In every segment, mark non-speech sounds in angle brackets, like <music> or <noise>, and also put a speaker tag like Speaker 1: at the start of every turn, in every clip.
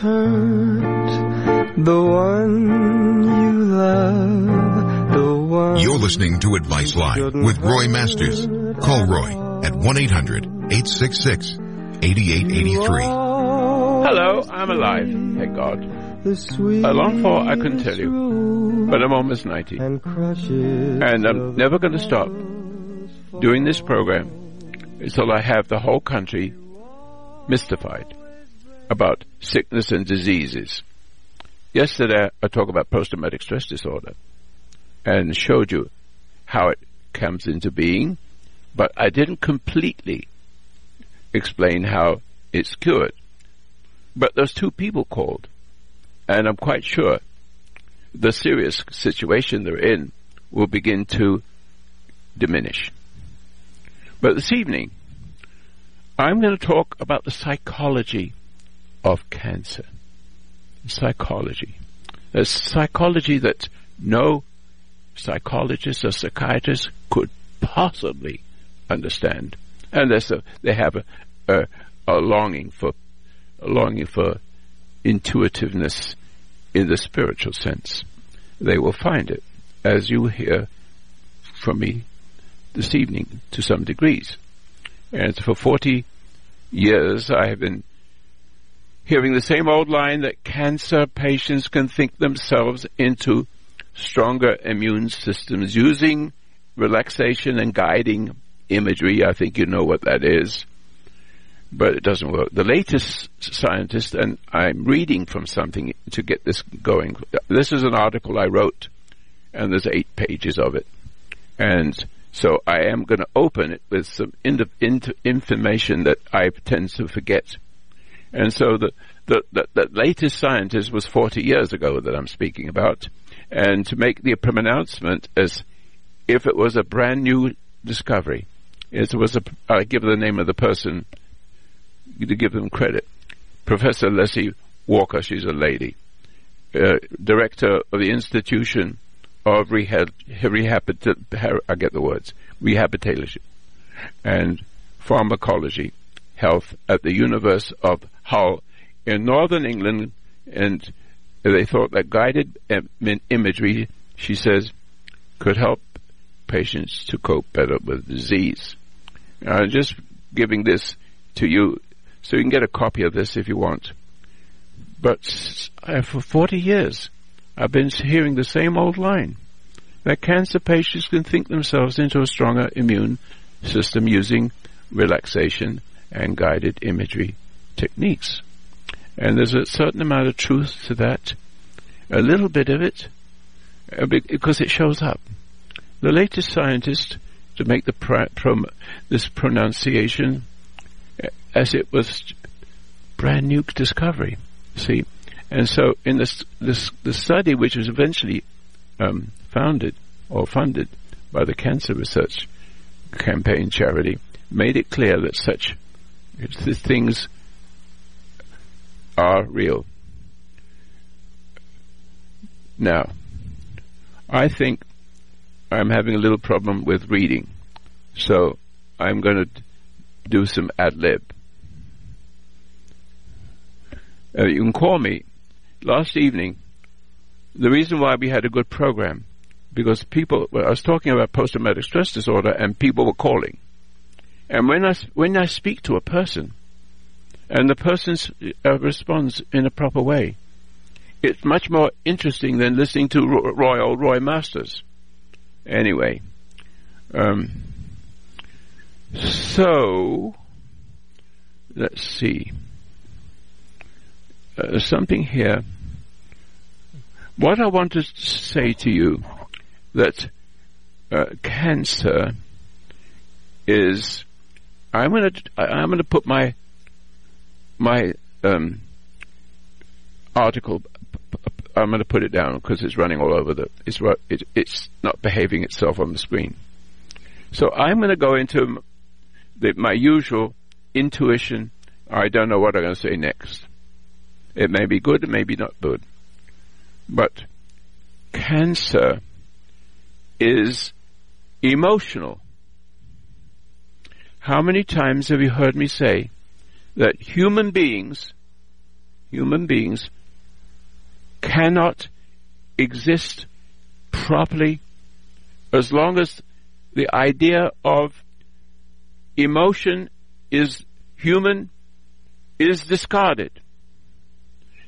Speaker 1: Hurt the one you love, the one.
Speaker 2: You're listening to Advice Live with Roy Masters. Call Roy at 1-800-866-8883.
Speaker 3: Hello, I'm alive, thank God. A long for I couldn't tell you, but I'm almost 90. And I'm never going to stop doing this program until I have the whole country mystified about sickness and diseases. Yesterday, I talked about post-traumatic stress disorder and showed you how it comes into being, but I didn't completely explain how it's cured. But those two people called, and I'm quite sure the serious situation they're in will begin to diminish. But this evening, I'm going to talk about the psychology of cancer. Psychology. A psychology that no psychologist or psychiatrist could possibly understand unless uh, they have a, a, a longing for a longing for intuitiveness in the spiritual sense. They will find it, as you hear from me this evening to some degrees. And for 40 years, I have been hearing the same old line that cancer patients can think themselves into stronger immune systems using relaxation and guiding imagery. I think you know what that is. But it doesn't work. The latest scientist, and I'm reading from something to get this going. This is an article I wrote, and there's eight pages of it. And so I am going to open it with some in, in, information that I tend to forget. And so the, the, the, the, latest scientist was 40 years ago that I'm speaking about. And to make the pronouncement as if it was a brand new discovery. It was a, I give the name of the person to give them credit. Professor Leslie Walker, she's a lady, uh, director of the Institution of rehab, rehab, I get the words, rehabilitation and pharmacology health at the University of In northern England, and they thought that guided imagery, she says, could help patients to cope better with disease. I'm just giving this to you so you can get a copy of this if you want. But uh, for 40 years, I've been hearing the same old line that cancer patients can think themselves into a stronger immune system using relaxation and guided imagery techniques. And there's a certain amount of truth to that, a little bit of it, uh, because it shows up. The latest scientist to make the prom- this pronunciation uh, as it was brand new discovery. See, and so in this this the study, which was eventually um, founded or funded by the Cancer Research Campaign charity, made it clear that such things are real. Now, I think I'm having a little problem with reading, so I'm going to do some ad lib. Uh, you can call me. Last evening, the reason why we had a good program, because people, well, I was talking about post-traumatic stress disorder and people were calling. And when I, when I speak to a person, and the person uh, responds in a proper way, it's much more interesting than listening to Roy, old Roy Masters. Anyway, um, so let's see. Uh, something here. What I want to say to you that uh, cancer is I'm going to I'm going to put my my um, article. I'm going to put it down because it's running all over the. It's it, it's not behaving itself on the screen. So I'm going to go into the, my usual intuition. I don't know what I'm going to say next. It may be good, it may be not good. But cancer is emotional. How many times have you heard me say that human beings, human beings, cannot exist properly as long as the idea of emotion is human is discarded.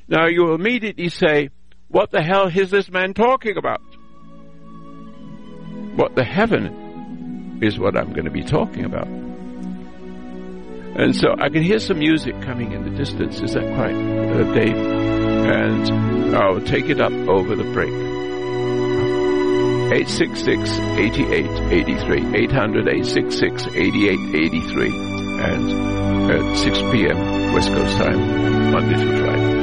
Speaker 3: Now you immediately say, what the hell is this man talking about? What the heaven is what I'm going to be talking about. And so I can hear some music coming in the distance. Is that quite, uh, Dave? And I'll take it up over the break. 866-8883, 800-866-8883, and at 6 p.m. West Coast time, Monday through Friday.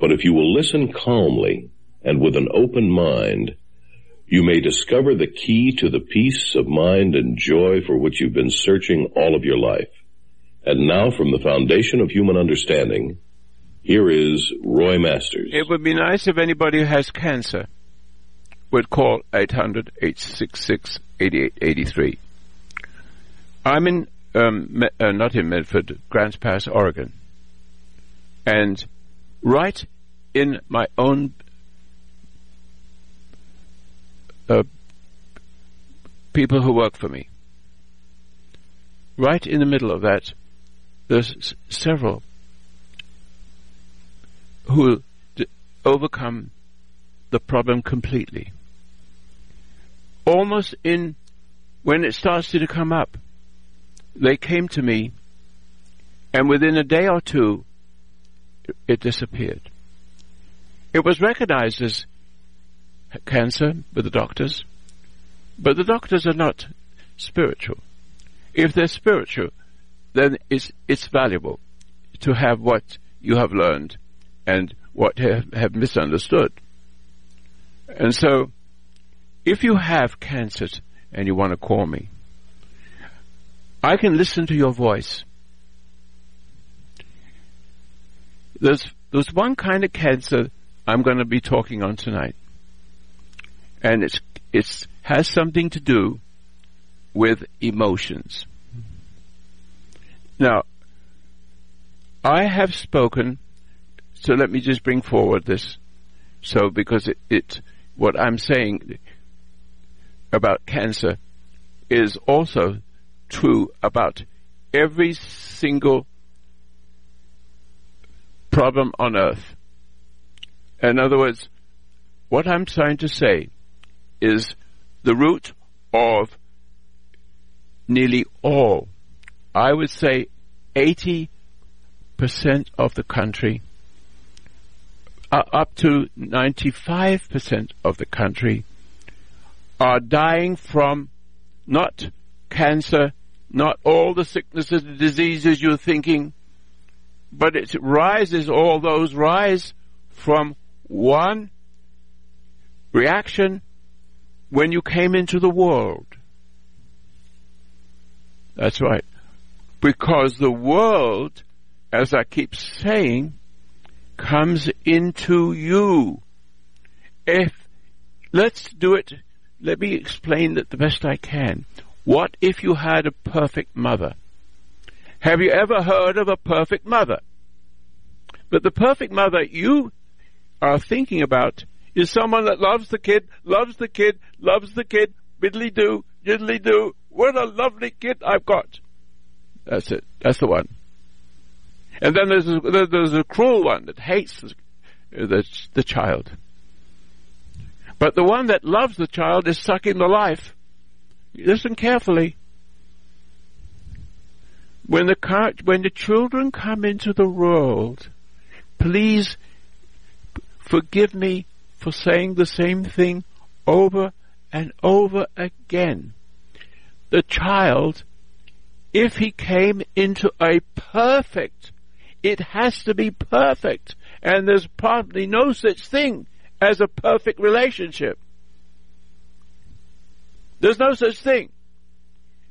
Speaker 4: But if you will listen calmly and with an open mind, you may discover the key to the peace of mind and joy for which you've been searching all of your life. And now from the foundation of human understanding, here is Roy Masters.
Speaker 3: It would be nice if anybody who has cancer would call 800-866-8883. I'm in, um, uh, not in Medford, Grants Pass, Oregon. And right in my own uh, people who work for me. Right in the middle of that, there's s- several who d- overcome the problem completely. Almost in when it starts to come up, they came to me, and within a day or two, it disappeared. It was recognized as cancer by the doctors, but the doctors are not spiritual. If they're spiritual, then it's, it's valuable to have what you have learned and what have, have misunderstood. And so, if you have cancer and you want to call me, I can listen to your voice. There's, there's one kind of cancer I'm going to be talking on tonight. And it's, it's, has something to do with emotions. Now, I have spoken, so let me just bring forward this. So, because it, it what I'm saying about cancer is also true about every single problem on earth. In other words, what I'm trying to say is the root of nearly all, I would say 80% of the country, uh, up to 95% of the country, are dying from not cancer, not all the sicknesses and diseases you're thinking, but it rises, all those rise from one reaction when you came into the world. That's right. Because the world, as I keep saying, comes into you. If let's do it. Let me explain it the best I can. What if you had a perfect mother? Have you ever heard of a perfect mother? But the perfect mother you are thinking about is someone that loves the kid, loves the kid, loves the kid, biddly do, diddly do. What a lovely kid I've got. That's it. That's the one. And then there's a, there's a cruel one that hates the, the, the child. But the one that loves the child is sucking the life. Listen carefully. When the car, when the children come into the world, please forgive me for saying the same thing over and over again. The child, if he came into a perfect, it has to be perfect, and there's probably no such thing as a perfect relationship. There's no such thing.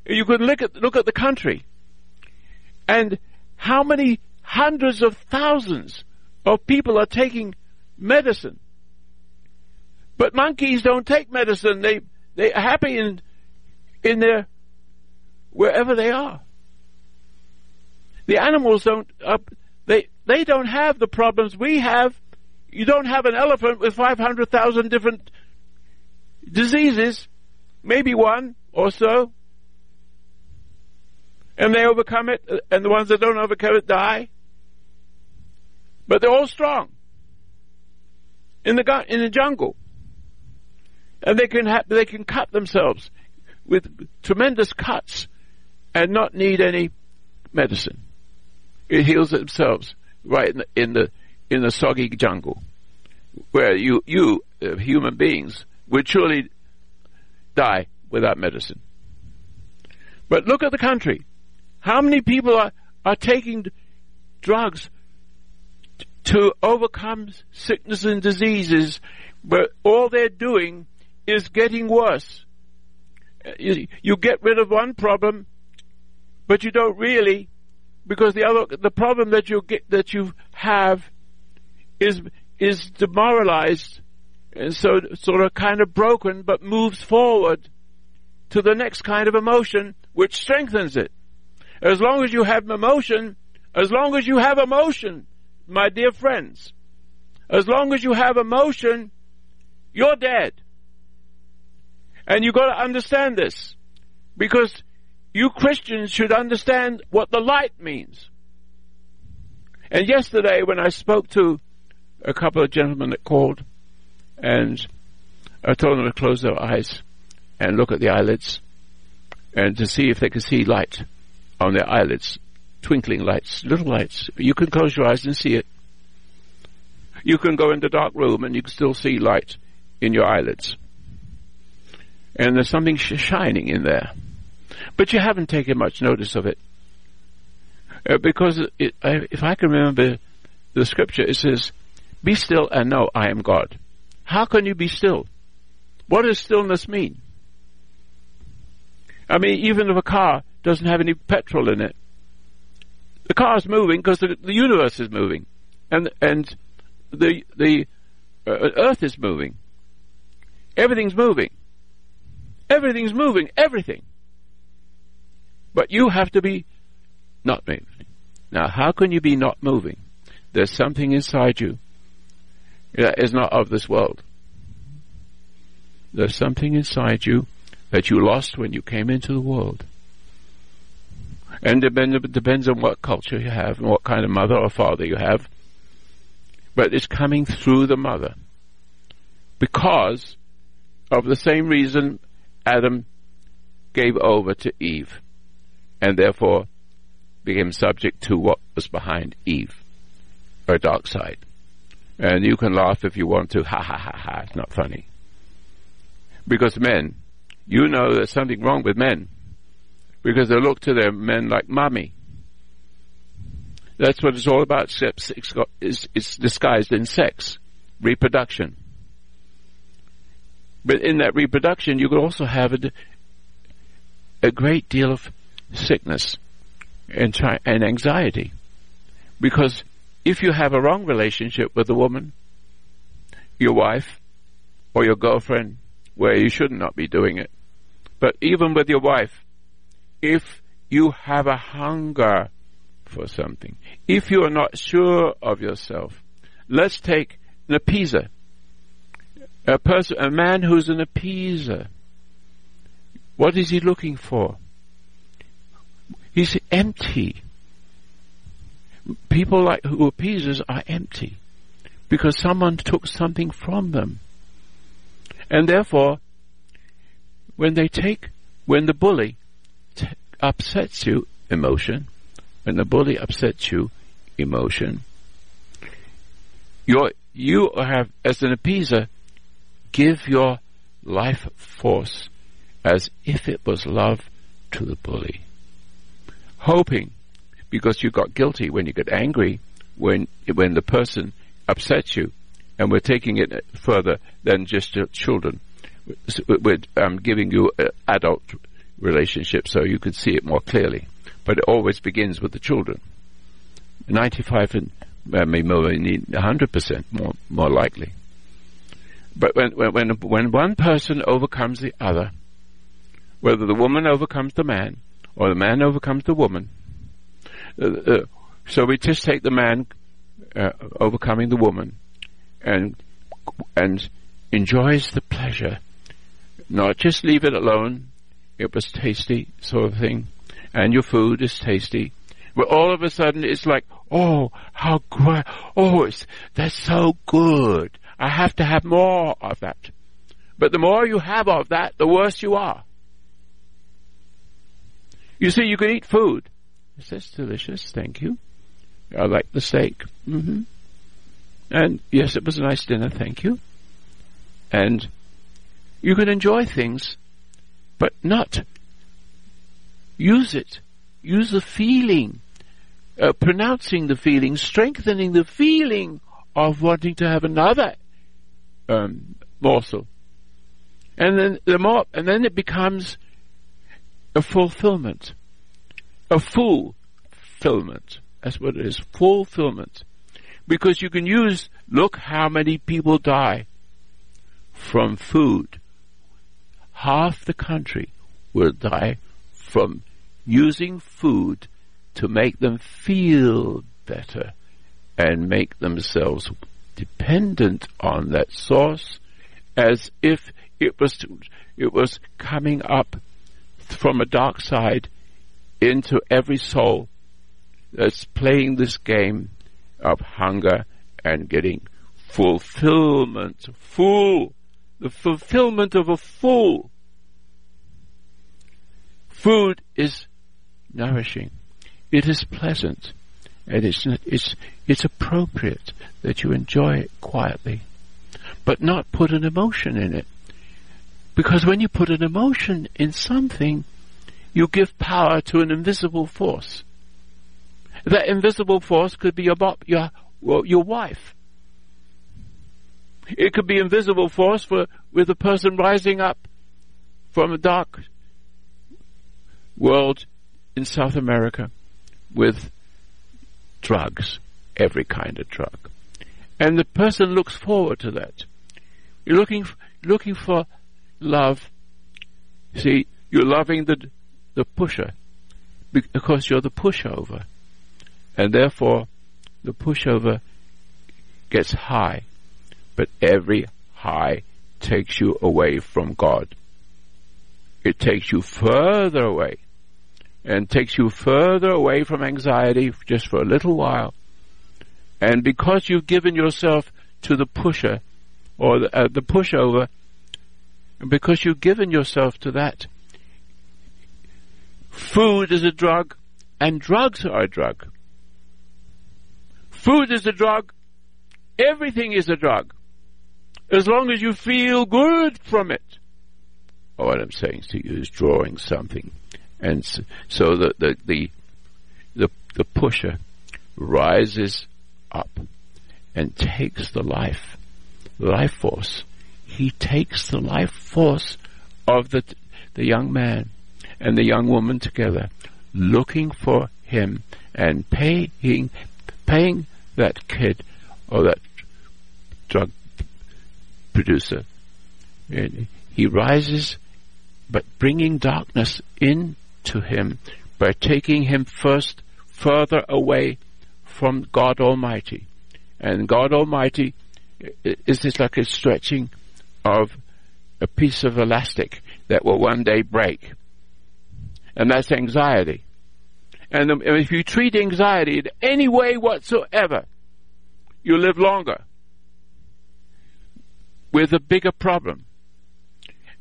Speaker 3: You could look at, look at the country and how many hundreds of thousands of people are taking medicine. But monkeys don't take medicine. They, they are happy in, in their, wherever they are. The animals don't, uh, they, they don't have the problems we have you don't have an elephant with 500,000 different diseases, maybe one or so, and they overcome it, and the ones that don't overcome it die. But they're all strong in the in the jungle, and they can ha- they can cut themselves with tremendous cuts and not need any medicine. It heals themselves right in the, in the in the soggy jungle, where you, you, uh, human beings, would surely die without medicine. But look at the country. How many people are, are taking drugs to overcome sickness and diseases, but all they're doing is getting worse. Uh, you, you get rid of one problem, but you don't really, because the other, the problem that you get, that you have is is demoralized and so sort of kind of broken but moves forward to the next kind of emotion which strengthens it. As long as you have emotion, as long as you have emotion, my dear friends, as long as you have emotion, you're dead. And you've gotta understand this. Because you Christians should understand what the light means. And yesterday when I spoke to a couple of gentlemen that called, and I told them to close their eyes and look at the eyelids, and to see if they could see light on their eyelids, twinkling lights, little lights. You can close your eyes and see it. You can go in the dark room and you can still see light in your eyelids. And there's something sh- shining in there. But you haven't taken much notice of it. Uh, because it, I, if I can remember the scripture, it says, be still and know I am God. How can you be still? What does stillness mean? I mean, even if a car doesn't have any petrol in it, the car is moving because the, the, universe is moving, and and the the uh, Earth is moving. Everything's moving. Everything's moving. Everything. But you have to be not moving. Now, how can you be not moving? There's something inside you that is not of this world. There's something inside you that you lost when you came into the world. And it depends on what culture you have and what kind of mother or father you have. But it's coming through the mother. Because of the same reason Adam gave over to Eve and therefore became subject to what was behind Eve, her dark side. And you can laugh if you want to. Ha ha ha ha. It's not funny. Because men, you know there's something wrong with men. Because they look to their men like mommy. That's what it's all about. It's, it's disguised in sex, reproduction. But in that reproduction, you could also have a, a great deal of sickness and, and anxiety. Because if you have a wrong relationship with a woman, your wife, or your girlfriend where you should not be doing it. But even with your wife, if you have a hunger for something, if you are not sure of yourself, let's take an appeaser. A person, a man who's an appeaser. What is he looking for? He's empty. People like who appeasers are empty because someone took something from them. And therefore, when they take, when the bully t- upsets you, emotion, when the bully upsets you, emotion, you you have, as an appeaser, give your life force as if it was love to the bully. Hoping, because you got guilty when you get angry, when, when the person upsets you, and we're taking it further than just children. We're um, giving you an adult relationship so you can see it more clearly. But it always begins with the children. 95 and uh, maybe 100% more, more likely. But when, when, when one person overcomes the other, whether the woman overcomes the man or the man overcomes the woman, uh, uh, so we just take the man uh, overcoming the woman and and enjoys the pleasure. Not just leave it alone. It was tasty, sort of thing, and your food is tasty. But all of a sudden, it's like, oh, how great! Oh, it's that's so good. I have to have more of that. But the more you have of that, the worse you are. You see, you can eat food. Is this delicious? Thank you. I like the steak. Mm-hmm. And yes, it was a nice dinner, thank you. And you can enjoy things, but not use it. Use the feeling, uh, pronouncing the feeling, strengthening the feeling of wanting to have another um, morsel. And then the more, and then it becomes a fulfillment, a fulfillment. That's what it is, fulfillment. Because you can use, look how many people die from food. Half the country will die from using food to make them feel better and make themselves dependent on that source as if it was it was coming up from a dark side into every soul that's playing this game of hunger and getting fulfillment. Full. The fulfillment of a fool. Food is nourishing. It is pleasant. And it's, it's, it's appropriate that you enjoy it quietly. But not put an emotion in it. Because when you put an emotion in something, you give power to an invisible force. That invisible force could be your, well, your wife. It could be invisible force for, with a person rising up from a dark world in South America with drugs, every kind of drug. And the person looks forward to that. You're looking, looking for love. See, you're loving the, the pusher because you're the pushover and therefore the pushover gets high, but every high takes you away from God. It takes you further away and takes you further away from anxiety just for a little while. And because you've given yourself to the pusher or the, uh, the pushover, because you've given yourself to that, food is a drug and drugs are a drug. Food is a drug. Everything is a drug. As long as you feel good from it. Oh, what I'm saying to you is drawing something. And so the, the, the, the, the pusher rises up and takes the life, life force. He takes the life force of the, the young man and the young woman together, looking for him and paying, paying that kid or that drug producer he rises, but bringing darkness into him by taking him first further away from God Almighty. And God Almighty is just like a stretching of a piece of elastic that will one day break. And that's anxiety. And um, if you treat anxiety in any way whatsoever, you live longer with a bigger problem.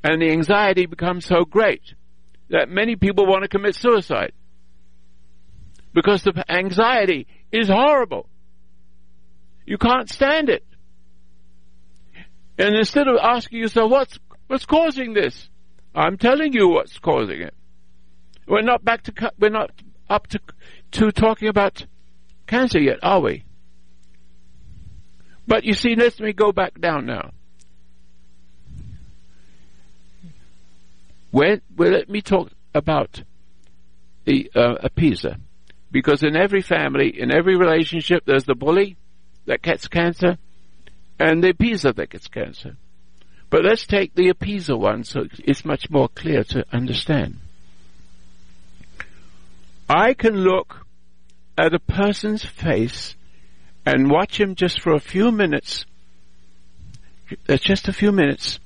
Speaker 3: And the anxiety becomes so great that many people want to commit suicide. Because the anxiety is horrible. You can't stand it. And instead of asking yourself, what's, what's causing this? I'm telling you what's causing it. We're not back to, we're not up to, to talking about cancer yet, are we? But you see, let me go back down now. Well, let me talk about the uh, appeaser. Because in every family, in every relationship, there's the bully that gets cancer and the appeaser that gets cancer. But let's take the appeaser one so it's much more clear to understand. I can look at a person's face and watch him just for a few minutes. Just a few minutes.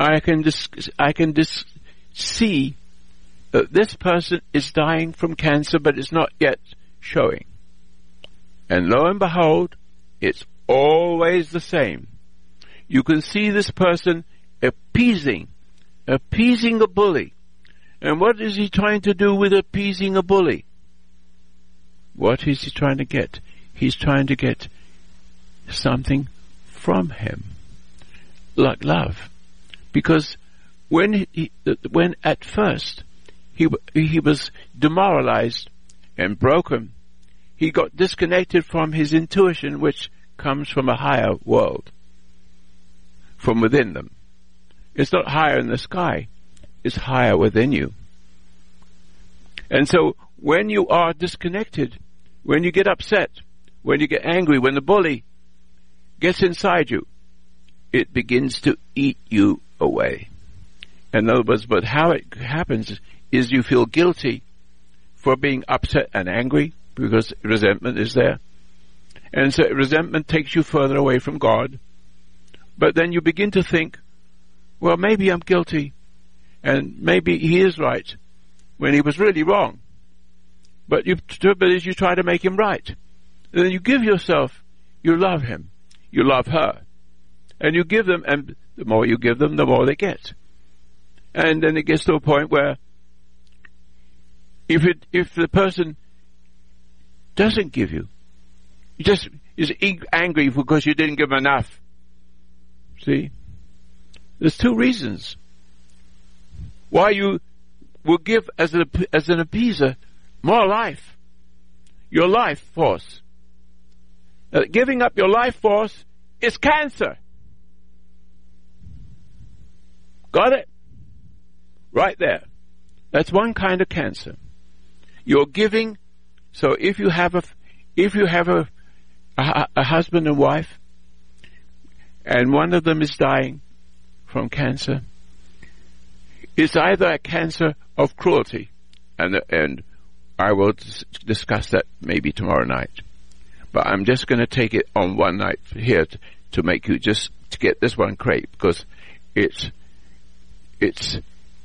Speaker 3: I can dis- I can dis- see that this person is dying from cancer, but it's not yet showing. And lo and behold, it's always the same. You can see this person appeasing, appeasing a bully. And what is he trying to do with appeasing a bully? What is he trying to get? He's trying to get something from him. Like love. Because when he, when at first he, he was demoralized and broken, he got disconnected from his intuition, which comes from a higher world, from within them. It's not higher in the sky, it's higher within you. And so when you are disconnected, when you get upset, when you get angry, when the bully gets inside you, it begins to eat you away. In other words, but how it happens is you feel guilty for being upset and angry because resentment is there. And so resentment takes you further away from God. But then you begin to think, well, maybe I'm guilty and maybe he is right when he was really wrong. But you, but as you try to make him right, and then you give yourself, you love him, you love her, and you give them, and the more you give them, the more they get. And then it gets to a point where if it, if the person doesn't give you, he just is angry because you didn't give enough. See? There's two reasons why you will give as an, as an appeaser more life. Your life force. Uh, giving up your life force is cancer. Got it? Right there. That's one kind of cancer. You're giving. So if you have a, if you have a, a, a husband and wife, and one of them is dying from cancer, it's either a cancer of cruelty, and and I will discuss that maybe tomorrow night. But I'm just going to take it on one night here to, to make you just to get this one great because it's it's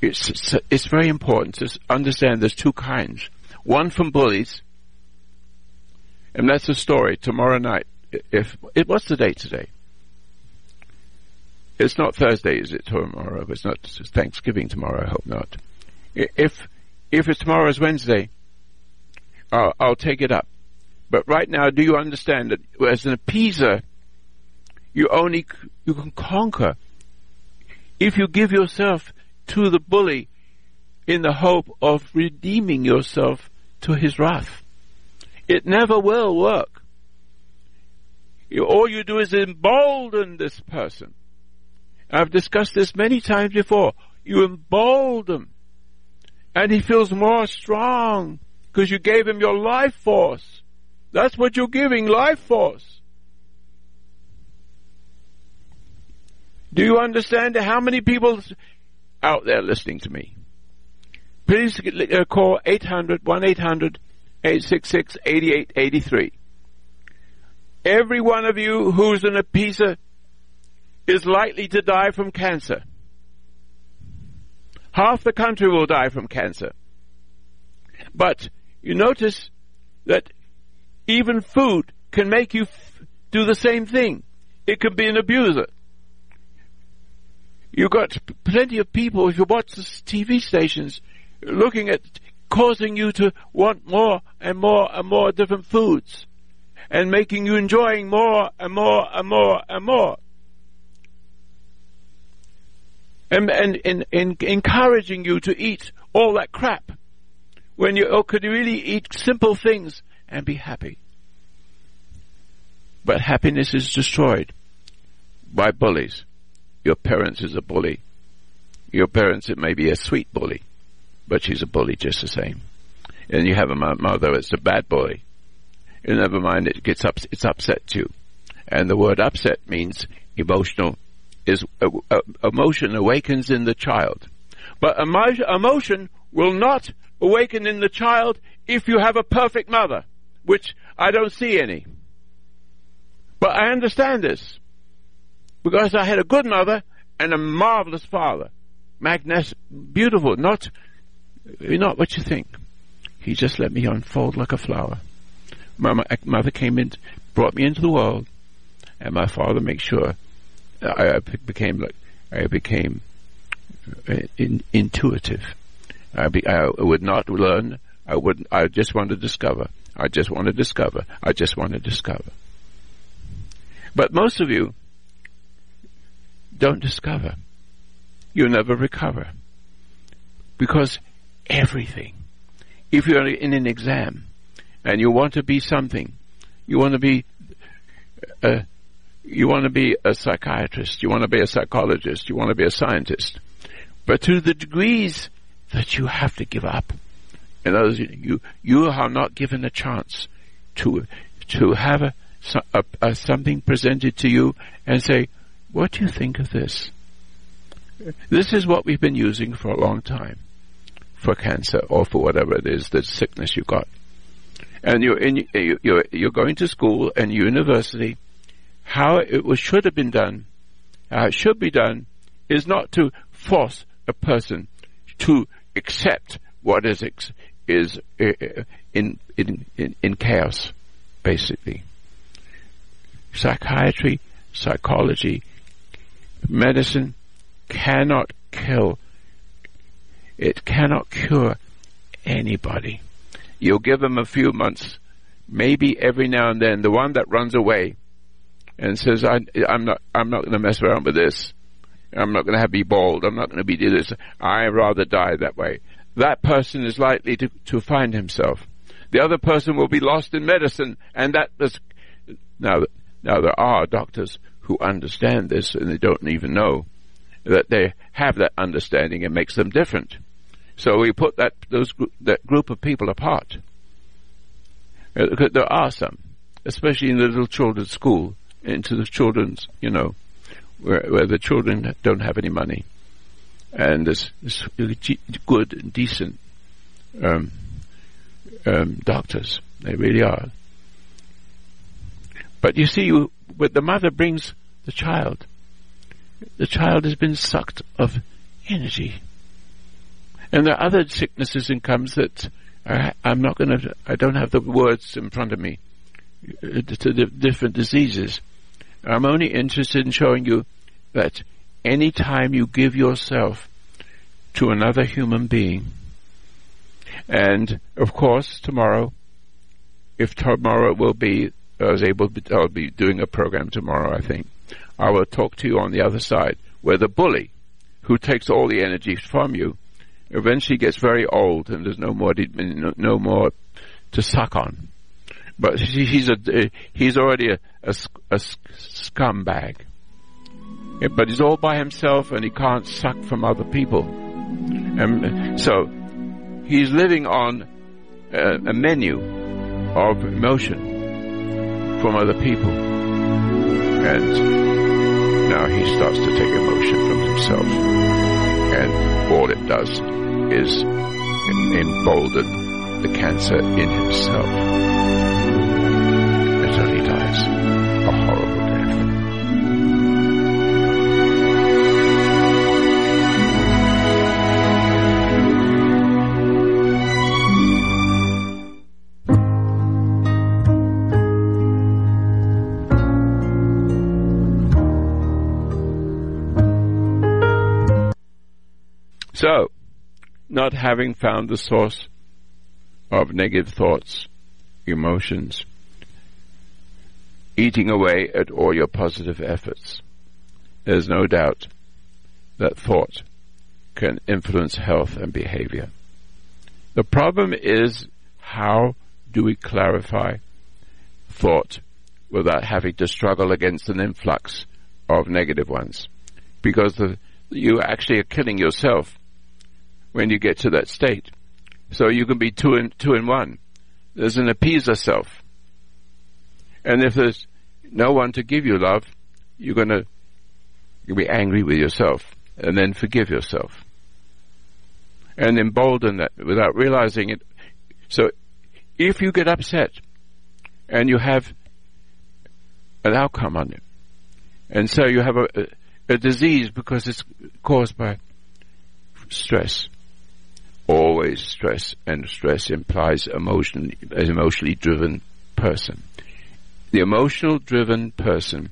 Speaker 3: it's it's very important to understand there's two kinds. One from bullies, and that's the story tomorrow night. If it what's the date today? It's not Thursday, is it? Tomorrow, it's not Thanksgiving tomorrow. I hope not. If if it's tomorrow is Wednesday, I'll, I'll take it up. But right now, do you understand that as an appeaser, you only you can conquer if you give yourself to the bully in the hope of redeeming yourself to his wrath. It never will work. All you do is embolden this person. I've discussed this many times before. You embolden and he feels more strong because you gave him your life force. That's what you're giving, life force. Do you understand how many people out there listening to me? Please uh, call 800 1-800 866 8883. Every one of you who's an appeaser is likely to die from cancer. Half the country will die from cancer. But you notice that even food can make you f- do the same thing. It could be an abuser. You've got plenty of people, if you watch the TV stations, looking at causing you to want more and more and more different foods and making you enjoying more and more and more and more. And, and, and, and encouraging you to eat all that crap when you oh, could really eat simple things and be happy. But happiness is destroyed by bullies. Your parents is a bully. Your parents, it may be a sweet bully, but she's a bully just the same. And you have a mother, it's a bad bully. And never mind, it gets up, it's upset you. And the word upset means emotional, is uh, uh, emotion awakens in the child. But emo- emotion will not awaken in the child if you have a perfect mother, which I don't see any. But I understand this because I had a good mother and a marvelous father. Magnificent, beautiful, not, not what you think. He just let me unfold like a flower. My mother came in, brought me into the world, and my father made sure I became like I became uh, in, intuitive. I, be, I would not learn. I would. I just want to discover. I just want to discover. I just want to discover. But most of you don't discover. You'll never recover. Because everything, if you're in an exam and you want to be something, you want to be a, you want to be a psychiatrist, you want to be a psychologist, you want to be a scientist. But to the degrees that you have to give up, in other words, you, you are not given a chance to, to have a, a, a something presented to you and say, what do you think of this? This is what we've been using for a long time for cancer or for whatever it is, the sickness you got. And you're in, you're, you're going to school and university how it was, should have been done, how it should be done, is not to force a person to accept what is is uh, in, in in in chaos, basically. Psychiatry, psychology, medicine cannot kill. It cannot cure anybody. You'll give them a few months, maybe every now and then. The one that runs away and says, I, am not, I'm not going to mess around with this. I'm not going to be bald. I'm not going to be this. I rather die that way. That person is likely to, to find himself. The other person will be lost in medicine, and that is now. Now there are doctors who understand this, and they don't even know that they have that understanding. It makes them different. So we put that those that group of people apart. Uh, there are some, especially in the little children's school, into the children's, you know, where, where the children don't have any money. And there's, there's good and decent um, um, doctors. They really are. But you see, when the mother brings the child, the child has been sucked of energy. And there are other sicknesses and comes that I'm not going to, I don't have the words in front of me uh, to the different diseases. I'm only interested in showing you that any time you give yourself to another human being, and of course tomorrow, if tomorrow will be, I was able to, I'll be doing a program tomorrow, I think. I will talk to you on the other side, where the bully, who takes all the energy from you, eventually gets very old and there's no more, no more to suck on. But he's a, he's already a, a, a scumbag. But he's all by himself and he can't suck from other people. And so he's living on a, a menu of emotion from other people. And Now he starts to take emotion from himself. And all it does is embolden the cancer in himself. So, not having found the source of negative thoughts, emotions, eating away at all your positive efforts, there's no doubt that thought can influence health and behavior. The problem is how do we clarify thought without having to struggle against an influx of negative ones? Because the, you actually are killing yourself when you get to that state. So you can be two in two in one. There's an appeaser self. And if there's no one to give you love, you're gonna you'll be angry with yourself and then forgive yourself. And embolden that without realizing it. So if you get upset and you have an outcome on it, and so you have a, a, a disease because it's caused by stress, always stress, and stress implies emotionally, an emotionally driven person. The emotional driven person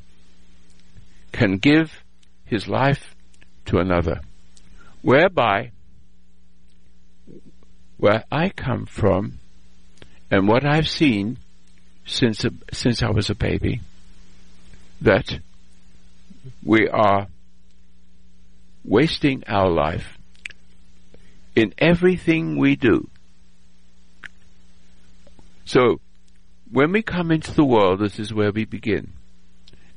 Speaker 3: can give his life to another, whereby where I come from and what I've seen since since I was a baby, that we are wasting our life in everything we do. So, when we come into the world, this is where we begin.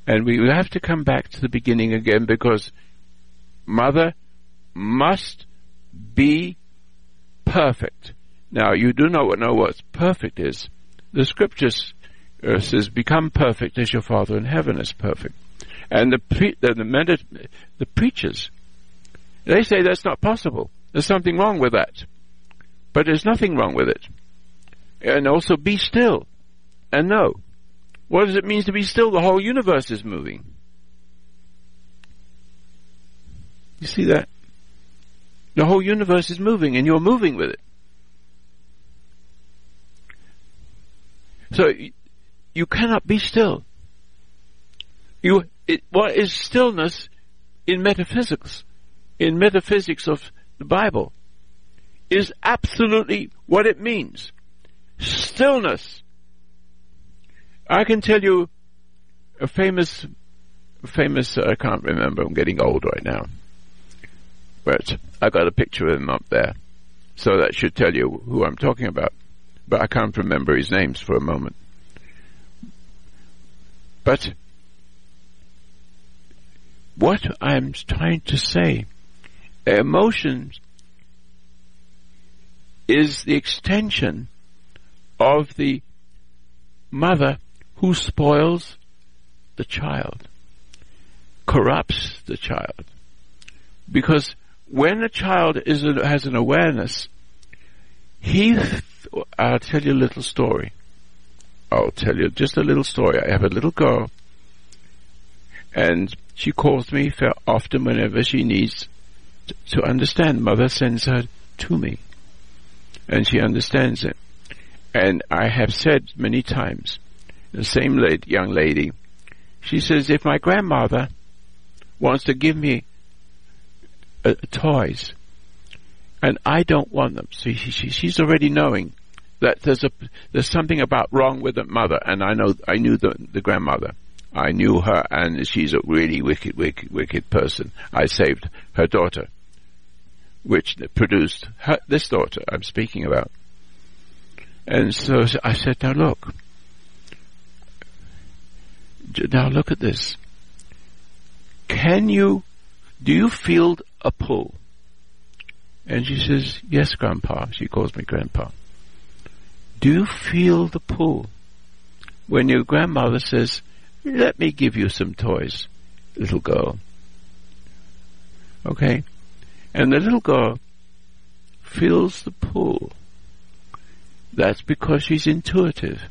Speaker 3: And we have to come back to the beginning again because mother must be perfect. Now, you do not know what perfect is. The scriptures uh, says, become perfect as your Father in heaven is perfect. And the, pre- the, the, the preachers, they say that's not possible. There's something wrong with that. But there's nothing wrong with it. And also be still and know. What does it mean to be still? The whole universe is moving. You see that? The whole universe is moving and you're moving with it. So you cannot be still. You, it, what is stillness in metaphysics? In metaphysics of the Bible is absolutely what it means. Stillness. I can tell you a famous, famous, I can't remember, I'm getting old right now. But I got a picture of him up there. So that should tell you who I'm talking about. But I can't remember his names for a moment. But what I'm trying to say emotions is the extension of the mother who spoils the child, corrupts the child. Because when a child is a, has an awareness, he, I'll tell you a little story. I'll tell you just a little story. I have a little girl, and she calls me often whenever she needs to understand. Mother sends her to me. And she understands it. And I have said many times, the same lady, young lady, she says, if my grandmother wants to give me uh, toys, and I don't want them, so she, she, she's already knowing that there's a there's something about wrong with the mother, and I know I knew the the grandmother. I knew her, and she's a really wicked, wicked, wicked person. I saved her daughter which produced her, this daughter I'm speaking about. And so I said, now look, now look at this. Can you, do you feel a pull? And she says, yes, grandpa. She calls me grandpa. Do you feel the pull? When your grandmother says, let me give you some toys. little girl. Okay? And the little girl feels the pull. That's because she's intuitive.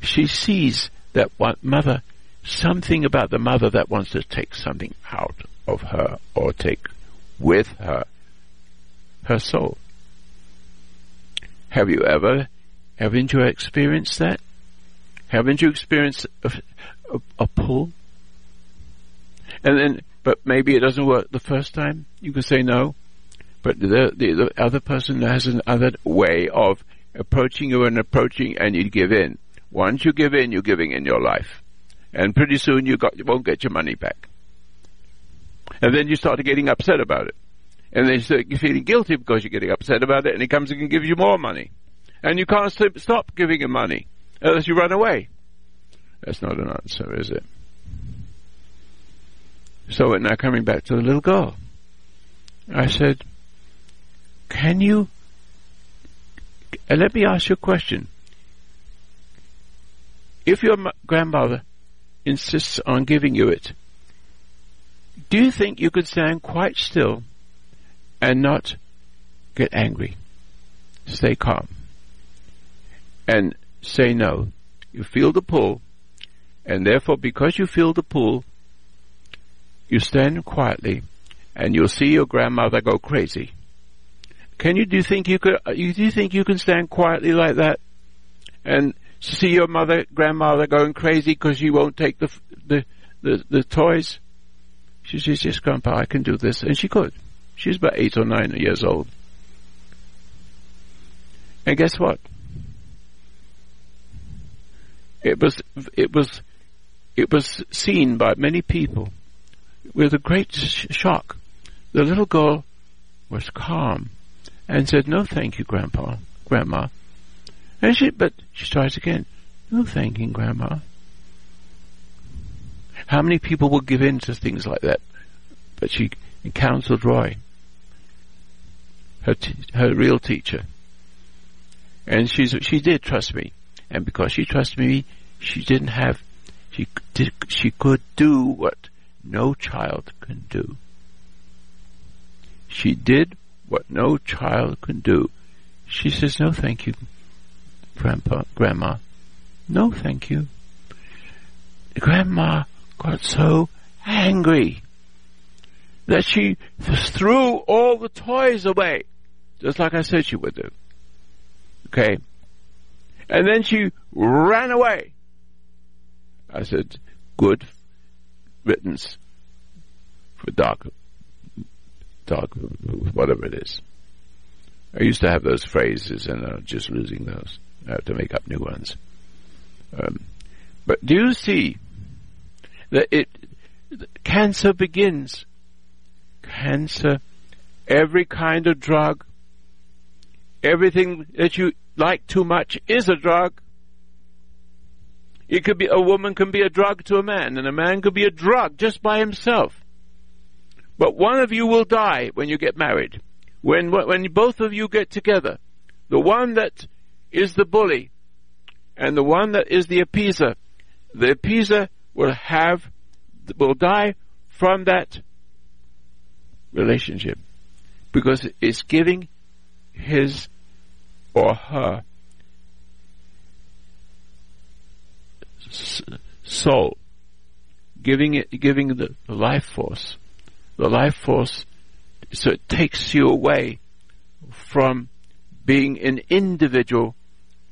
Speaker 3: She sees that what mother, something about the mother that wants to take something out of her or take with her, her soul. Have you ever, haven't you experienced that? Haven't you experienced a, a, a pull? And then, but maybe it doesn't work the first time. You can say no. But the, the, the other person has another way of approaching you and approaching and you give in. Once you give in, you're giving in your life. And pretty soon you got, you won't get your money back. And then you start getting upset about it. And then you start feeling guilty because you're getting upset about it and he comes and gives you more money. And you can't stop giving him money unless you run away. That's not an answer, is it? So now coming back to the little girl. I said, can you, let me ask you a question. If your grandmother insists on giving you it, do you think you could stand quite still and not get angry? Stay calm. And say no. You feel the pull, and therefore because you feel the pull, you stand quietly, and you'll see your grandmother go crazy. Can you do you think you could? Uh, do you think you can stand quietly like that, and see your mother, grandmother going crazy because you won't take the the the, the toys? She says, "Yes, Grandpa, I can do this," and she could. She's about eight or nine years old. And guess what? It was it was it was seen by many people with a great sh- shock. The little girl was calm and said, "No, thank you, Grandpa, Grandma." And she, but she tries again. No, thank you, Grandma. How many people will give in to things like that? But she counseled Roy, her t- her real teacher, and she's she did trust me, and because she trusted me, she didn't have she did, she could do what no child can do. She did what no child can do. She says, no thank you, grandpa, grandma. No thank you. Grandma got so angry that she threw all the toys away, just like I said she would do. Okay? And then she ran away. I said, good riddance for dog, dog, whatever it is. I used to have those phrases and I'm just losing those. I have to make up new ones. Um, but do you see that it, cancer begins? Cancer, every kind of drug, everything that you like too much is a drug. It could be a woman can be a drug to a man, and a man could be a drug just by himself. But one of you will die when you get married. When when both of you get together, the one that is the bully, and the one that is the appeaser, the appeaser will have will die from that relationship because it's giving his or her soul, giving it, giving the, life force, the life force, so it takes you away from being an individual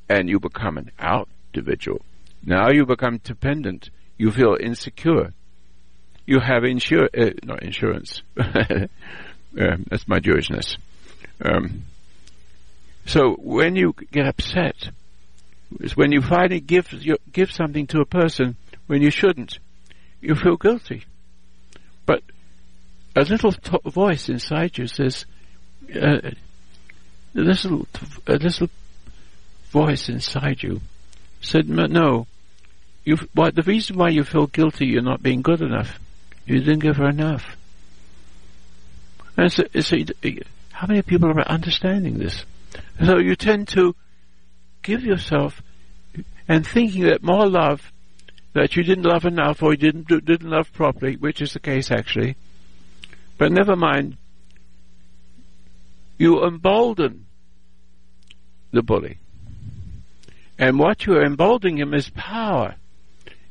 Speaker 3: and you become an out individual. Now you become dependent. You feel insecure. You have insur, uh, not insurance. uh, <laughs> that's my Jewishness. Um, so when you get upset, is when you finally give give something to a person when you shouldn't. You feel guilty, but a little t- voice inside you says, uh, a little a little voice inside you said, "No, you. Why the reason why you feel guilty? You're not being good enough. You didn't give her enough." And so, so how many people are understanding this? So you tend to give yourself and thinking that more love that you didn't love enough or you didn't didn't love properly, which is the case actually. But never mind. You embolden the bully. And what you're emboldening him is power.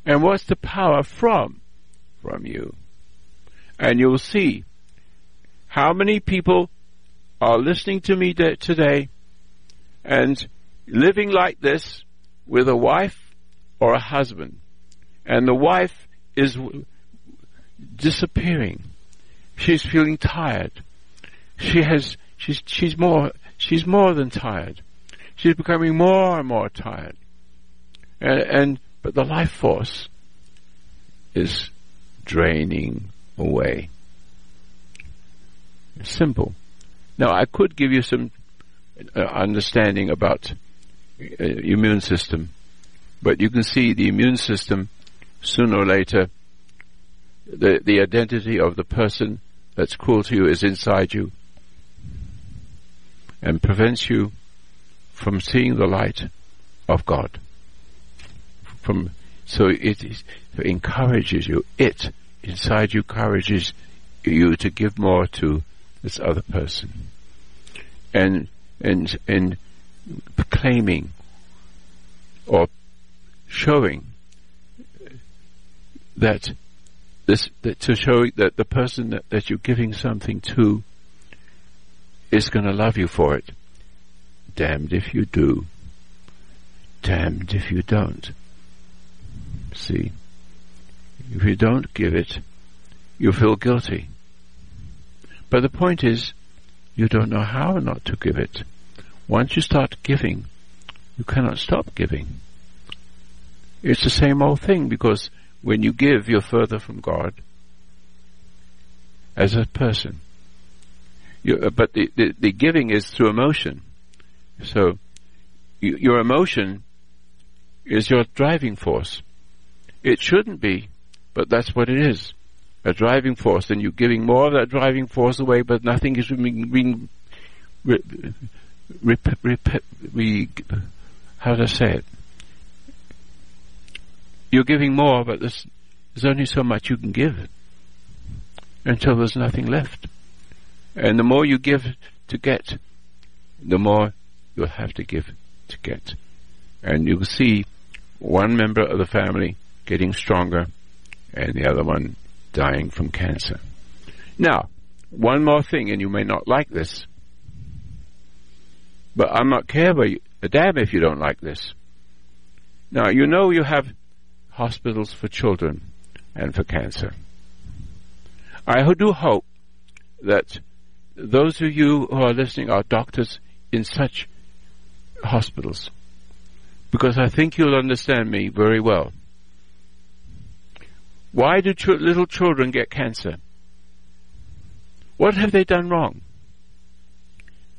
Speaker 3: And what's the power from? From you. And you'll see how many people are listening to me today and living like this with a wife or a husband. And the wife is disappearing. She's feeling tired. She has, she's, she's more, she's more than tired. She's becoming more and more tired. And, and but the life force is draining away. Simple. Now, I could give you some uh, understanding about Uh, immune system, but you can see the immune system sooner or later, the the identity of the person that's cruel to you is inside you, and prevents you from seeing the light of God. From so it, is, encourages you. It inside you encourages you to give more to this other person, and and and proclaiming or showing that this that to show that the person that, that you're giving something to is going to love you for it Damned if you do. Damned if you don't. See? If you don't give it, you feel guilty. But the point is, you don't know how not to give it. Once you start giving, you cannot stop giving. It's the same old thing because when you give, you're further from God as a person. You, uh, but the, the, the giving is through emotion. So, you, your emotion is your driving force. It shouldn't be, but that's what it is. A driving force, and you're giving more of that driving force away, but nothing is being, being re, re, re, re, how to say it? You're giving more, but there's, there's only so much you can give until there's nothing left. And the more you give to get, the more you'll have to give to get. And you'll see one member of the family getting stronger and the other one dying from cancer. Now, one more thing, and you may not like this, but I'm not care about you, a damn if you don't like this. Now, you know you have hospitals for children and for cancer. I do hope that those of you who are listening are doctors in such hospitals because I think you'll understand me very well. Why do ch- little children get cancer? What have they done wrong?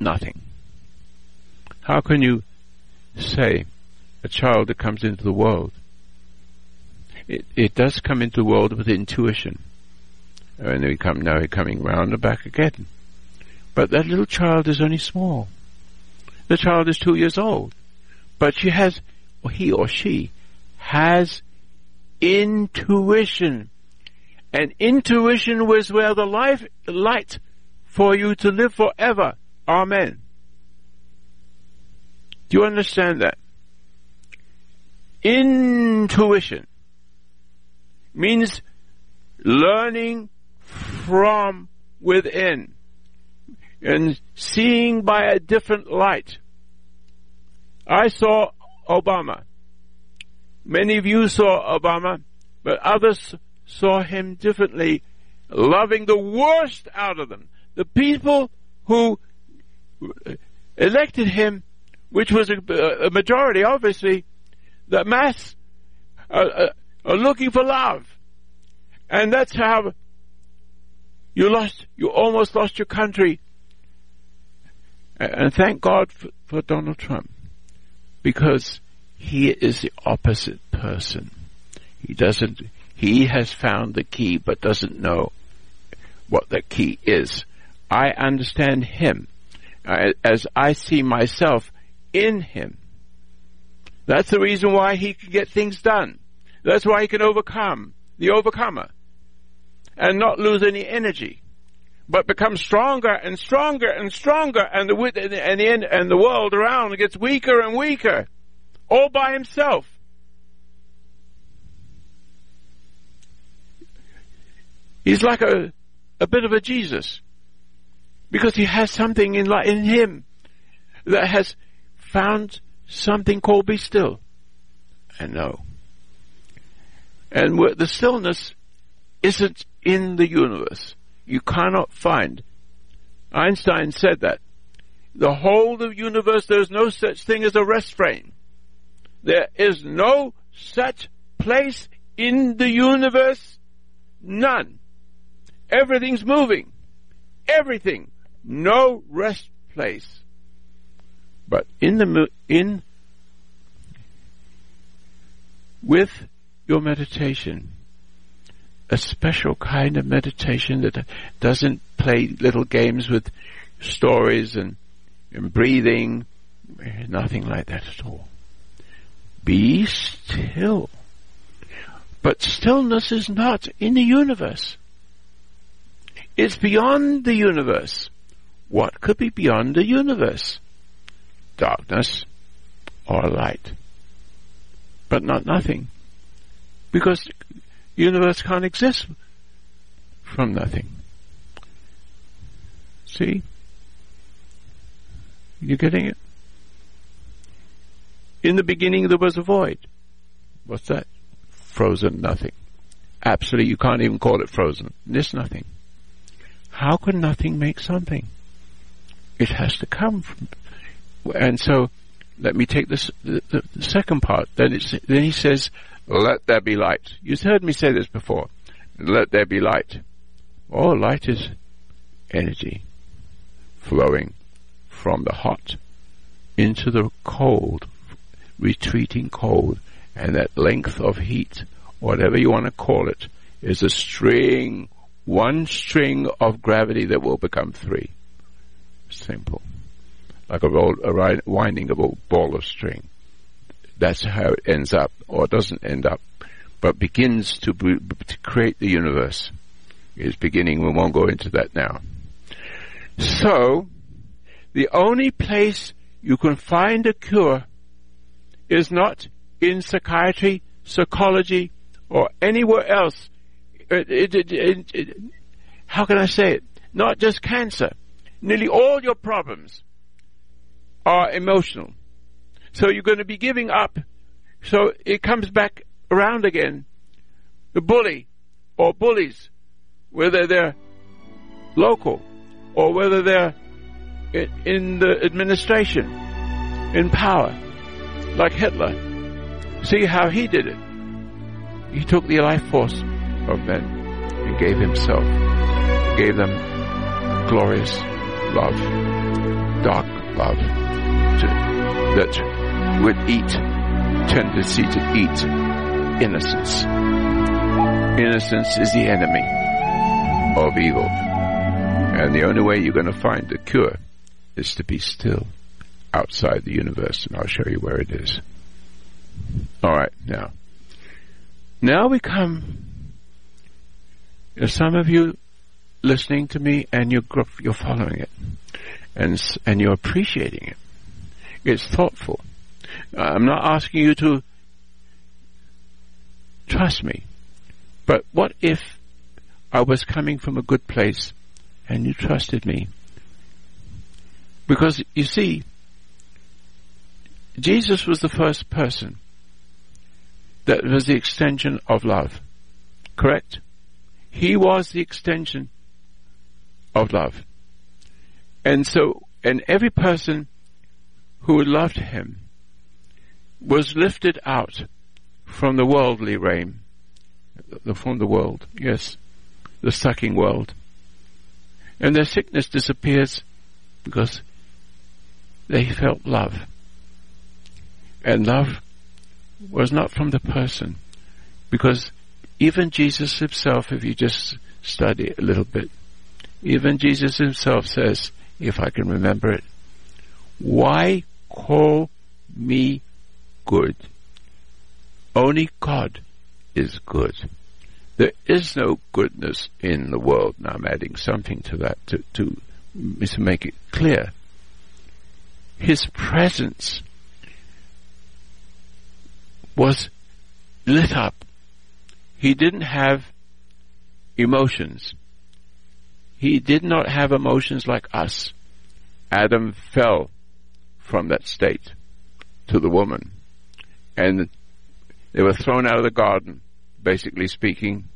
Speaker 3: Nothing. How can you say a child that comes into the world? It, it does come into the world with intuition. Oh, and we come now we're coming round and back again. But that little child is only small. The child is two years old, but she has, or he or she has intuition. And intuition was where the life, light for you to live forever. Amen. Do you understand that? Intuition means learning from within and seeing by a different light. I saw Obama. Many of you saw Obama, but others saw him differently, loving the worst out of them. The people who elected him, which was a, a majority, obviously, the mass uh, are looking for love. And that's how you lost, you almost lost your country. And thank God for, for Donald Trump because he is the opposite person. He doesn't, he has found the key but doesn't know what the key is. I understand him as I see myself in him. That's the reason why he can get things done. That's why he can overcome the overcomer and not lose any energy, but become stronger and stronger and stronger, and the and the and the world around gets weaker and weaker, all by himself. He's like a a bit of a Jesus because he has something in in him that has found something called be still and know. And the stillness isn't in the universe. You cannot find. Einstein said that. The whole of universe, there's no such thing as a rest frame. There is no such place in the universe. None. Everything's moving. Everything. No rest place. But in the, in, with your meditation, a special kind of meditation that doesn't play little games with stories and, and breathing, nothing like that at all. Be still. But stillness is not in the universe. It's beyond the universe. What could be beyond the universe? Darkness or light. But not nothing. Because universe can't exist from nothing. See? You getting it? In the beginning there was a void. What's that? Frozen nothing. Absolutely, you can't even call it frozen. There's nothing. How can nothing make something? It has to come from, and so, let me take this, the, the, second part. Then, then he says, let there be light. You've heard me say this before. Let there be light. Oh, light is energy flowing from the hot into the cold, retreating cold, and that length of heat, whatever you want to call it, is a string one string of gravity that will become three. Simple. Like a, roll, a winding of a ball of string. That's how it ends up, or doesn't end up, but begins to, to create the universe. Is beginning, we won't go into that now. So, the only place you can find a cure is not in psychiatry, psychology, or anywhere else it, it, it, how can I say it? Not just cancer. Nearly all your problems are emotional. So you're going to be giving up. So it comes back around again. The bully or bullies, whether they're local or whether they're in the administration, in power, like Hitler. See how he did it. He took the life force of men and gave himself, gave them glorious love, dark love, that would eat, tendency to eat innocence. Innocence is the enemy of evil. And the only way you're going to find the cure is to be still outside the universe, and I'll show you where it is. All right, now. Now we come some of you listening to me and you're, you're following it and, and you're appreciating it. It's thoughtful. Uh, I'm not asking you to trust me, but what if I was coming from a good place and you trusted me? Because you see, Jesus was the first person that was the extension of love. Correct? He was the extension of love. And so, and every person who loved him was lifted out from the worldly realm, from the world, yes, the sucking world. And their sickness disappears because they felt love. And love was not from the person because even Jesus himself, if you just study a little bit, even Jesus himself says, if I can remember it, why call me good? Only God is good. There is no goodness in the world. Now I'm adding something to that to, to, to make it clear. His presence was lit up. He didn't have emotions. He did not have emotions like us. Adam fell from that state to the woman. And they were thrown out of the garden, basically speaking.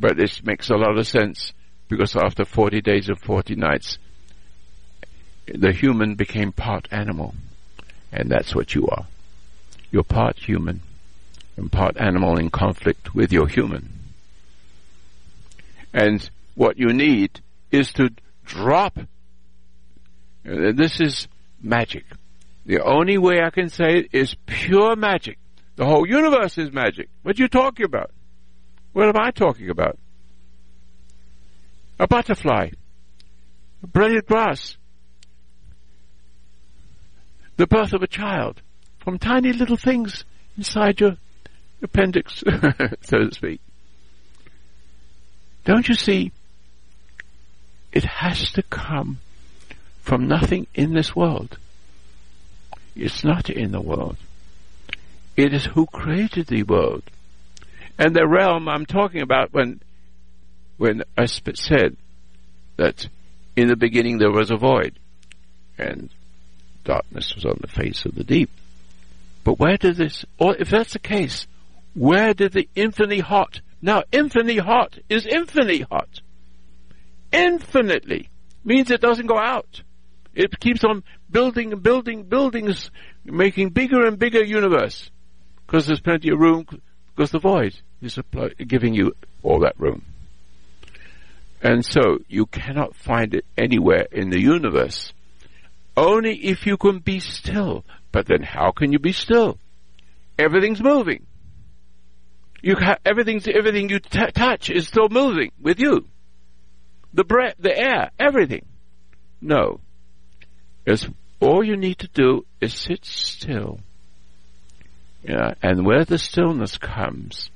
Speaker 3: But this makes a lot of sense because after 40 days and 40 nights, the human became part animal. And that's what you are. You're part human and part animal in conflict with your human. And what you need is to drop. This is magic. The only way I can say it is pure magic. The whole universe is magic. What are you talking about? What am I talking about? A butterfly. A blade grass. The birth of a child. From tiny little things inside your appendix, <laughs> so to speak. Don't you see? It has to come from nothing in this world. It's not in the world. It is who created the world. And the realm I'm talking about when, when I said that in the beginning there was a void and darkness was on the face of the deep. But where did this, or if that's the case, where did the infinitely hot, now infinitely hot is infinitely hot. Infinitely means it doesn't go out. It keeps on building and building buildings, making bigger and bigger universe. Because there's plenty of room, because the void is giving you all that room. And so you cannot find it anywhere in the universe. Only if you can be still. But then how can you be still? Everything's moving. You ha- everything's everything you t- touch is still moving with you. The breath, the air, everything. No. It's, all you need to do is sit still. Yeah, and where the stillness comes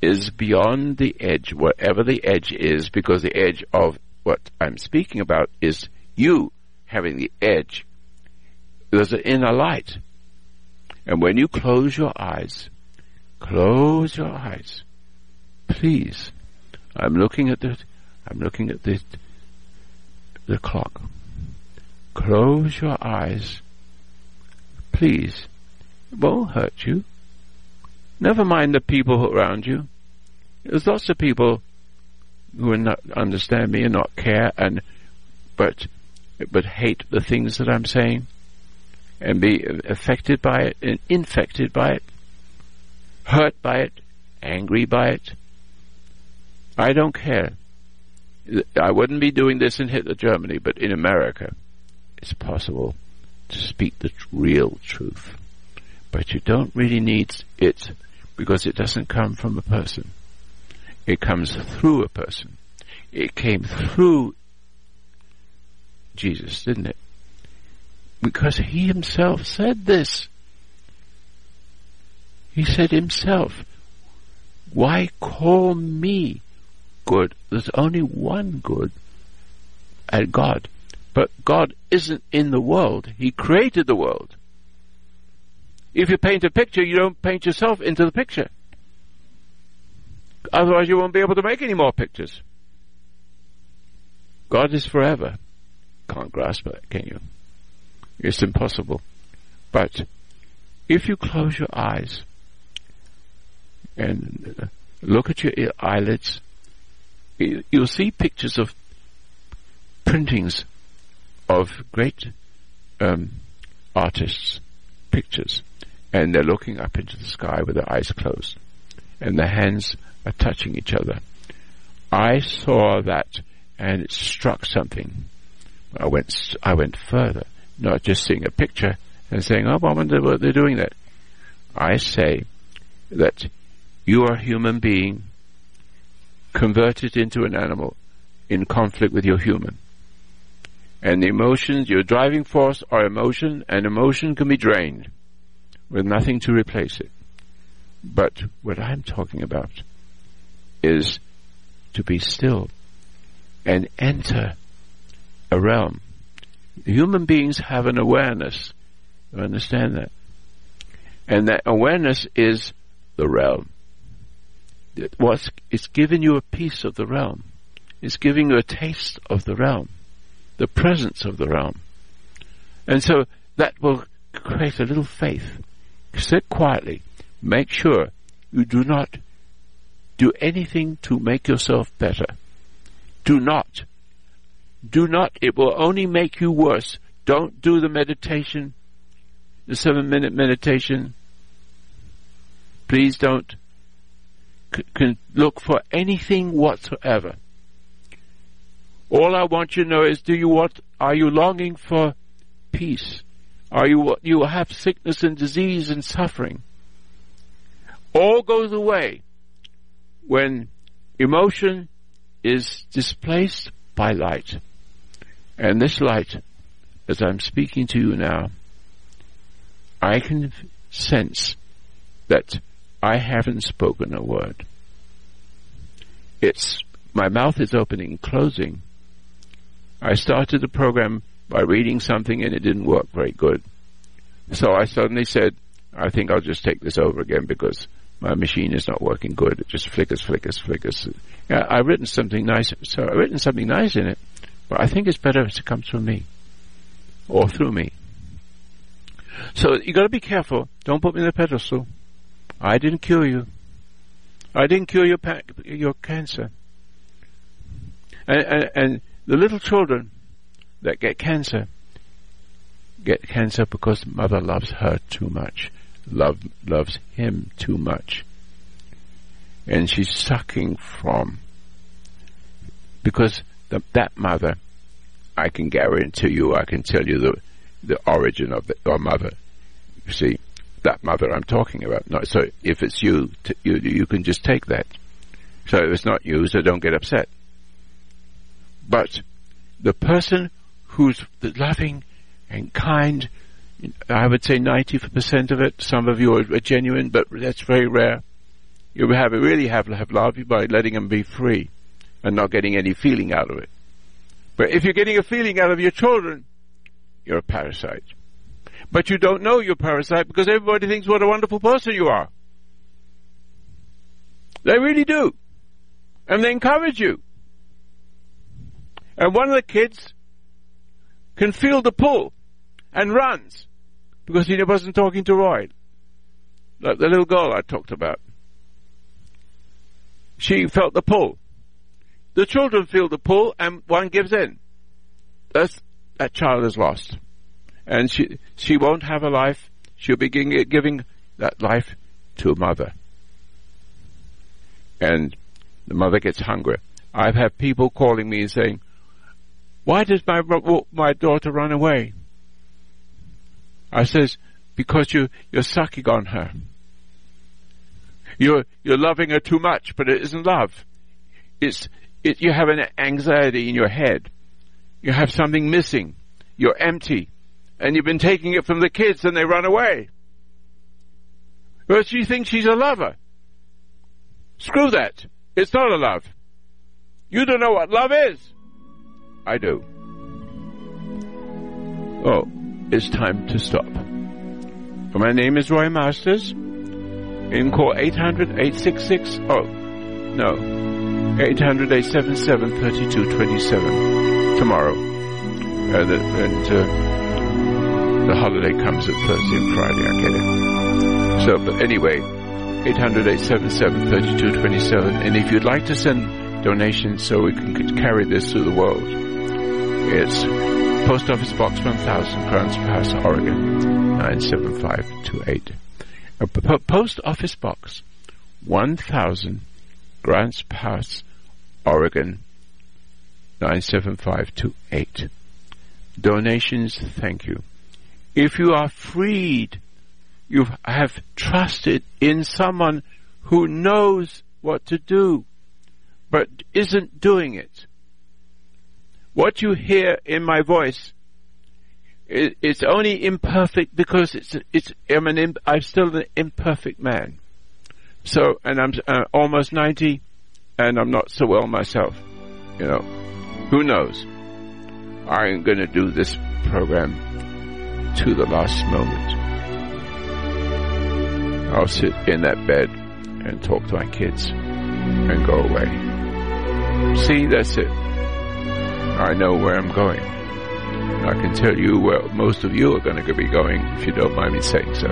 Speaker 3: is beyond the edge, whatever the edge is, because the edge of what I'm speaking about is you having the edge. There's an inner light. And when you close your eyes, Close your eyes. Please. I'm looking at the, I'm looking at the, the clock. Close your eyes. Please. It won't hurt you. Never mind the people around you. There's lots of people who will not understand me and not care and but but hate the things that I'm saying and be affected by it and infected by it hurt by it, angry by it. I don't care. I wouldn't be doing this in Hitler Germany, but in America, it's possible to speak the real truth. But you don't really need it because it doesn't come from a person. It comes through a person. It came through Jesus, didn't it? Because he himself said this. He said himself, why call me good? There's only one good at God. But God isn't in the world. He created the world. If you paint a picture, you don't paint yourself into the picture. Otherwise you won't be able to make any more pictures. God is forever. Can't grasp it, can you? It's impossible. But if you close your eyes and look at your eyelids, you'll see pictures of printings of great um, artists' pictures, and they're looking up into the sky with their eyes closed, and their hands are touching each other. I saw that, and it struck something. I went, I went further, not just seeing a picture and saying, "Oh, I wonder what they're doing that." I say that you are a human being converted into an animal in conflict with your human. And the emotions, your driving force are emotion, and emotion can be drained with nothing to replace it. But what I'm talking about is to be still and enter a realm. Human beings have an awareness. You understand that? And that awareness is the realm. It's giving you a piece of the realm. It's giving you a taste of the realm. The presence of the realm. And so that will create a little faith. Sit quietly. Make sure you do not do anything to make yourself better. Do not. Do not. It will only make you worse. Don't do the meditation, the seven minute meditation. Please don't c- can look for anything whatsoever. All I want you to know is, do you want, are you longing for peace? Are you, you have sickness and disease and suffering? All goes away when emotion is displaced by light. And this light, as I'm speaking to you now, I can sense that I haven't spoken a word. It's, my mouth is opening and closing. I started the program by reading something and it didn't work very good. So I suddenly said, I think I'll just take this over again because my machine is not working good. It just flickers, flickers, flickers. Yeah, I've written something nice, so I've written something nice in it, but I think it's better if it comes from me. Or through me. So you gotta be careful. Don't put me in the pedestal. I didn't cure you. I didn't cure your pa- your cancer. And, and, and the little children that get cancer get cancer because mother loves her too much love, loves him too much. And she's sucking from, because the, that mother, I can guarantee you, I can tell you the, the origin of the, your mother. You see, that mother I'm talking about. No, so if it's you, t- you, you can just take that. So if it's not you, so don't get upset. But the person who's loving and kind I would say 90% of it. Some of you are, genuine, but that's very rare. You have really have have love by letting them be free and not getting any feeling out of it. But if you're getting a feeling out of your children, you're a parasite. But you don't know you're a parasite because everybody thinks what a wonderful person you are. They really do. And they encourage you. And one of the kids can feel the pull and runs because he wasn't talking to Roy. Like the little girl I talked about. She felt the pull. The children feel the pull and one gives in. That's, that child is lost. And she, she won't have a life. She'll be giving, giving that life to a mother. And the mother gets hungry. I've had people calling me and saying, why does my, my daughter run away? I says, because you, you're sucking on her. You're, you're loving her too much, but it isn't love. It's, it, you have an anxiety in your head. You have something missing. You're empty. And you've been taking it from the kids and they run away. But she thinks she's a lover. Screw that. It's not a love. You don't know what love is. I do. Oh, it's time to stop. My name is Roy Masters. Can call 800-866, oh, no, 800-877-3227 tomorrow. and, and uh, the holiday comes at Thursday and Friday, I get it. So, but anyway, 800-877-3227. And if you'd like to send donations so we can carry this to the world, it's Post Office Box 1000, Grants Pass, Oregon 97528. A Post Office Box 1000, Grants Pass, Oregon 97528. Donations, thank you. If you are freed, you have trusted in someone who knows what to do, but isn't doing it. What you hear in my voice, it's only imperfect because it's, it's, I'm an, I'm still an imperfect man So, and I'm uh, almost 90 and I'm not so well myself. You know, who knows? I'm going to do this program to the last moment. I'll sit in that bed and talk to my kids and go away. See, that's it. I know where I'm going. I can tell you where most of you are going to be going if you don't mind me saying so.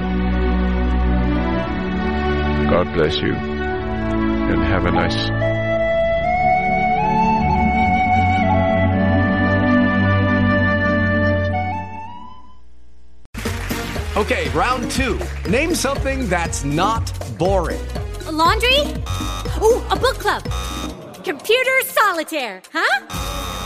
Speaker 3: God bless you and have a nice
Speaker 5: Okay, round two. Name something that's not boring.
Speaker 6: A laundry? Ooh, a book club. Computer solitaire, huh?